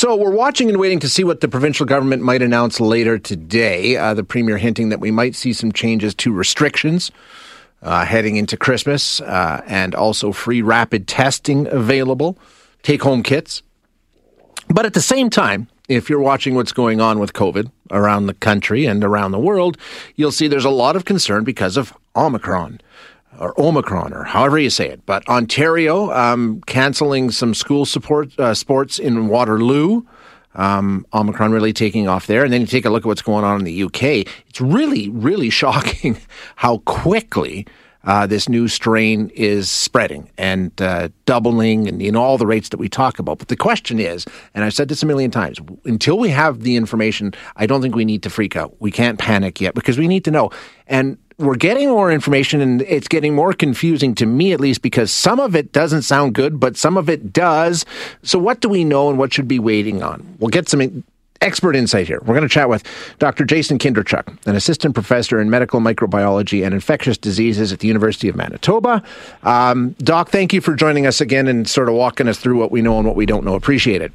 So we're watching and waiting to see what the provincial government might announce later today. Uh, the premier hinting that we might see some changes to restrictions uh, heading into Christmas, uh, and also free rapid testing available, take home kits. But at the same time, if you're watching what's going on with COVID around the country and around the world, you'll see there's a lot of concern because of Omicron or Omicron or however you say it. But Ontario um, canceling some school support uh, sports in Waterloo. Um, Omicron really taking off there. And then you take a look at what's going on in the UK. It's really, really shocking how quickly uh, this new strain is spreading and uh, doubling and know all the rates that we talk about. But the question is, and I've said this a million times, until we have the information, I don't think we need to freak out. We can't panic yet because we need to know. And we're getting more information and it's getting more confusing to me at least because some of it doesn't sound good, but some of it does. So what do we know and what should be waiting on? We'll get some expert insight here. We're going to chat with Dr. Jason Kindrachuk, an assistant professor in medical microbiology and infectious diseases at the University of Manitoba. Um, Doc, thank you for joining us again and sort of walking us through what we know and what we don't know. Appreciate it.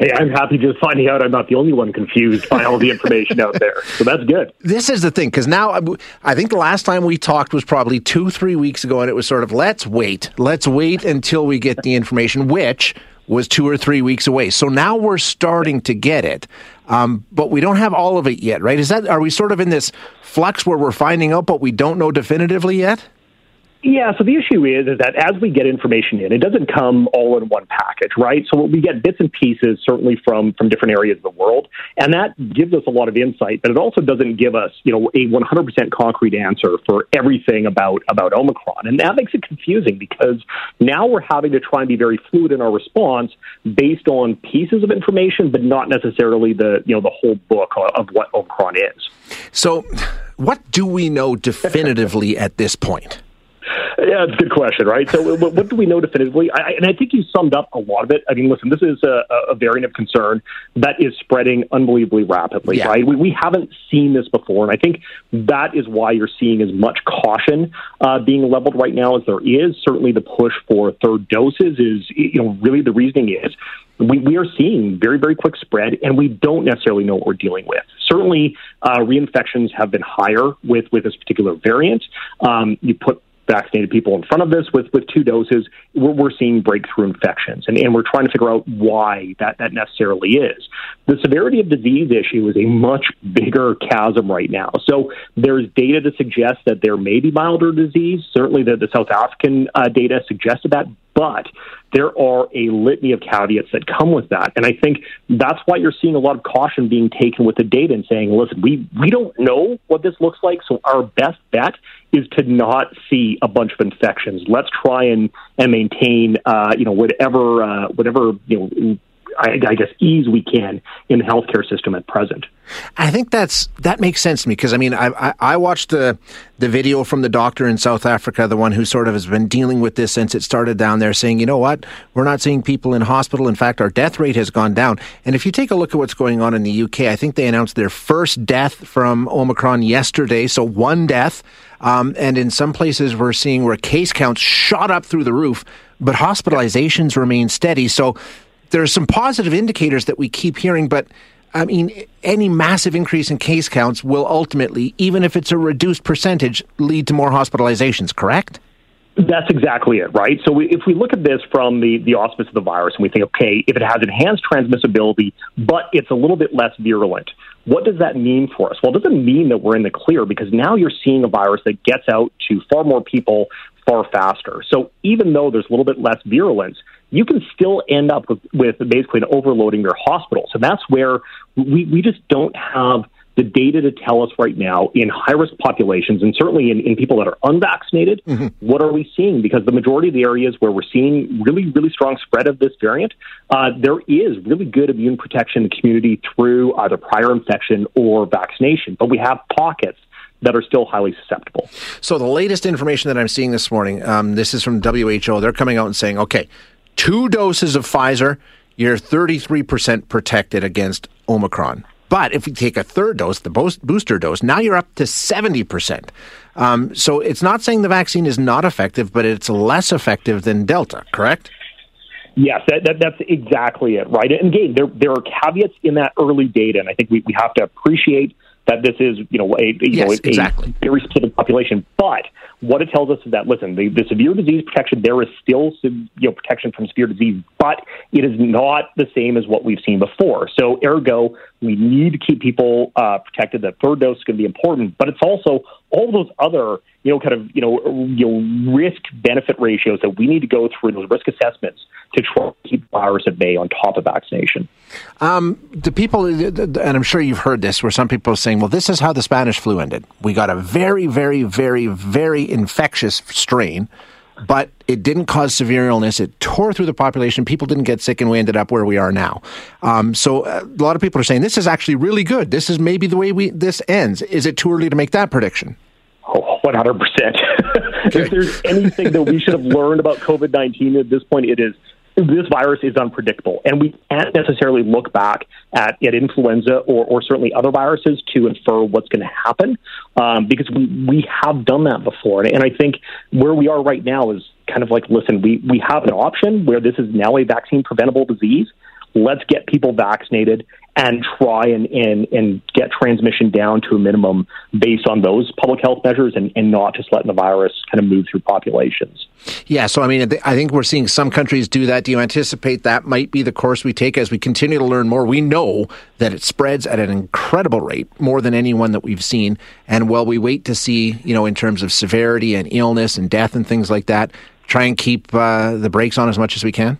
Hey, I'm happy just finding out I'm not the only one confused by all the information out there. So that's good. This is the thing, because now I think the last time we talked was probably two, three weeks ago, and it was sort of let's wait. Let's wait until we get the information, which was two or three weeks away. So now we're starting to get it, um, but we don't have all of it yet, right? Is that are we sort of in this flux where we're finding out, but we don't know definitively yet? Yeah, so the issue is, is that as we get information in, it doesn't come all in one package, right? So we get bits and pieces, certainly from from different areas of the world, and that gives us a lot of insight. But it also doesn't give us, you know, a 100% concrete answer for everything about about Omicron, and that makes it confusing because now we're having to try and be very fluid in our response based on pieces of information, but not necessarily the you know the whole book of what Omicron is. So, what do we know definitively at this point? Yeah, it's a good question, right? So, what, what do we know definitively? I, and I think you summed up a lot of it. I mean, listen, this is a, a variant of concern that is spreading unbelievably rapidly, yeah. right? We, we haven't seen this before, and I think that is why you're seeing as much caution uh, being leveled right now as there is. Certainly, the push for third doses is, you know, really the reasoning is we, we are seeing very, very quick spread, and we don't necessarily know what we're dealing with. Certainly, uh, reinfections have been higher with, with this particular variant. Um, you put vaccinated people in front of this with, with two doses, we're, we're seeing breakthrough infections. And, and we're trying to figure out why that, that necessarily is. The severity of disease issue is a much bigger chasm right now. So there's data to suggest that there may be milder disease. Certainly the, the South African uh, data suggested that, but there are a litany of caveats that come with that. And I think that's why you're seeing a lot of caution being taken with the data and saying, listen, we, we don't know what this looks like, so our best bet is to not see a bunch of infections. Let's try and, and maintain, uh, you know, whatever, uh, whatever, you know, I, I, guess, ease we can in the healthcare system at present. I think that's that makes sense to me because I mean I, I, I watched the the video from the doctor in South Africa, the one who sort of has been dealing with this since it started down there, saying, you know what, we're not seeing people in hospital. In fact, our death rate has gone down. And if you take a look at what's going on in the UK, I think they announced their first death from Omicron yesterday, so one death. Um, and in some places, we're seeing where case counts shot up through the roof, but hospitalizations remain steady. So there are some positive indicators that we keep hearing, but I mean, any massive increase in case counts will ultimately, even if it's a reduced percentage, lead to more hospitalizations, correct? That's exactly it, right? So we, if we look at this from the, the auspice of the virus and we think, okay, if it has enhanced transmissibility, but it's a little bit less virulent, what does that mean for us? Well, it doesn't mean that we're in the clear because now you're seeing a virus that gets out to far more people far faster. So even though there's a little bit less virulence, you can still end up with, with basically an overloading your hospital. So that's where we, we just don't have the data to tell us right now in high risk populations and certainly in, in people that are unvaccinated, mm-hmm. what are we seeing? Because the majority of the areas where we're seeing really, really strong spread of this variant, uh, there is really good immune protection in the community through either prior infection or vaccination. But we have pockets that are still highly susceptible. So the latest information that I'm seeing this morning, um, this is from WHO. They're coming out and saying, okay, two doses of Pfizer, you're 33% protected against Omicron. But if you take a third dose, the booster dose, now you're up to 70%. Um, so it's not saying the vaccine is not effective, but it's less effective than Delta, correct? Yes, that, that, that's exactly it, right? And again, there there are caveats in that early data, and I think we, we have to appreciate that this is you know a, you yes, know, a, exactly. a very specific population. But what it tells us is that listen, the, the severe disease protection there is still you know protection from severe disease, but it is not the same as what we've seen before. So ergo, we need to keep people uh, protected. The third dose is going to be important, but it's also all those other you know kind of you know you know risk benefit ratios that we need to go through those risk assessments to try to keep virus at bay on top of vaccination. Um, the people, and I'm sure you've heard this, where some people are saying, "Well, this is how the Spanish flu ended. We got a very, very, very, very infectious strain." but it didn't cause severe illness. It tore through the population. People didn't get sick, and we ended up where we are now. Um, so uh, a lot of people are saying this is actually really good. This is maybe the way we this ends. Is it too early to make that prediction? Oh, 100%. if there's anything that we should have learned about COVID 19 at this point, it is this virus is unpredictable, and we can't necessarily look back at, at influenza or, or certainly other viruses to infer what's going to happen um, because we, we have done that before. And, and I think where we are right now is kind of like, listen, we, we have an option where this is now a vaccine preventable disease. Let's get people vaccinated and try and, and, and get transmission down to a minimum based on those public health measures and, and not just letting the virus kind of move through populations. Yeah, so I mean, I think we're seeing some countries do that. Do you anticipate that might be the course we take as we continue to learn more? We know that it spreads at an incredible rate, more than anyone that we've seen. And while we wait to see, you know, in terms of severity and illness and death and things like that, try and keep uh, the brakes on as much as we can?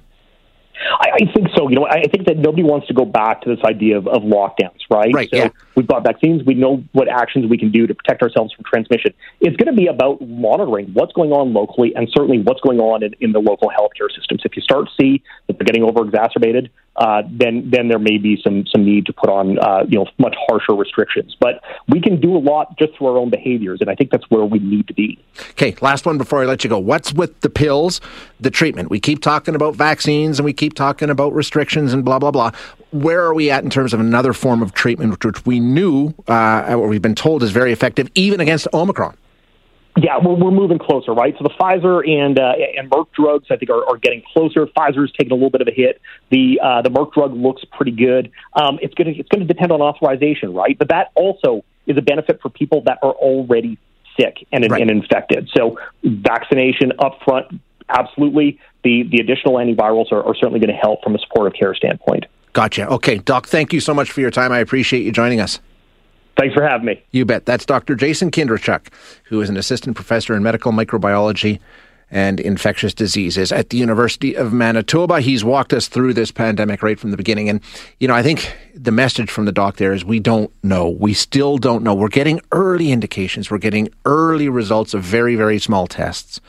I, think so. You know, I think that nobody wants to go back to this idea of, of lockdowns, right? Right. So yeah. we've got vaccines. We know what actions we can do to protect ourselves from transmission. It's going to be about monitoring what's going on locally and certainly what's going on in, in the local healthcare systems. If you start to see that they're getting over exacerbated, uh, then then there may be some some need to put on uh, you know much harsher restrictions. But we can do a lot just through our own behaviors, and I think that's where we need to be. Okay, last one before I let you go. What's with the pills, the treatment? We keep talking about vaccines and we keep talking about restrictions and blah blah blah. Where are we at in terms of another form of treatment, which we knew uh, or we've been told is very effective, even against Omicron? Yeah, we're, we're moving closer, right? So the Pfizer and uh, and Merck drugs, I think, are, are getting closer. Pfizer's taking a little bit of a hit. The uh, the Merck drug looks pretty good. Um, it's going to it's going to depend on authorization, right? But that also is a benefit for people that are already sick and, right. and infected. So vaccination up front, absolutely. The the additional antivirals are, are certainly going to help from a supportive care standpoint. Gotcha. Okay, Doc. Thank you so much for your time. I appreciate you joining us. Thanks for having me. You bet. That's Dr. Jason Kindrachuk, who is an assistant professor in medical microbiology and infectious diseases at the University of Manitoba. He's walked us through this pandemic right from the beginning. And, you know, I think the message from the doc there is we don't know. We still don't know. We're getting early indications, we're getting early results of very, very small tests.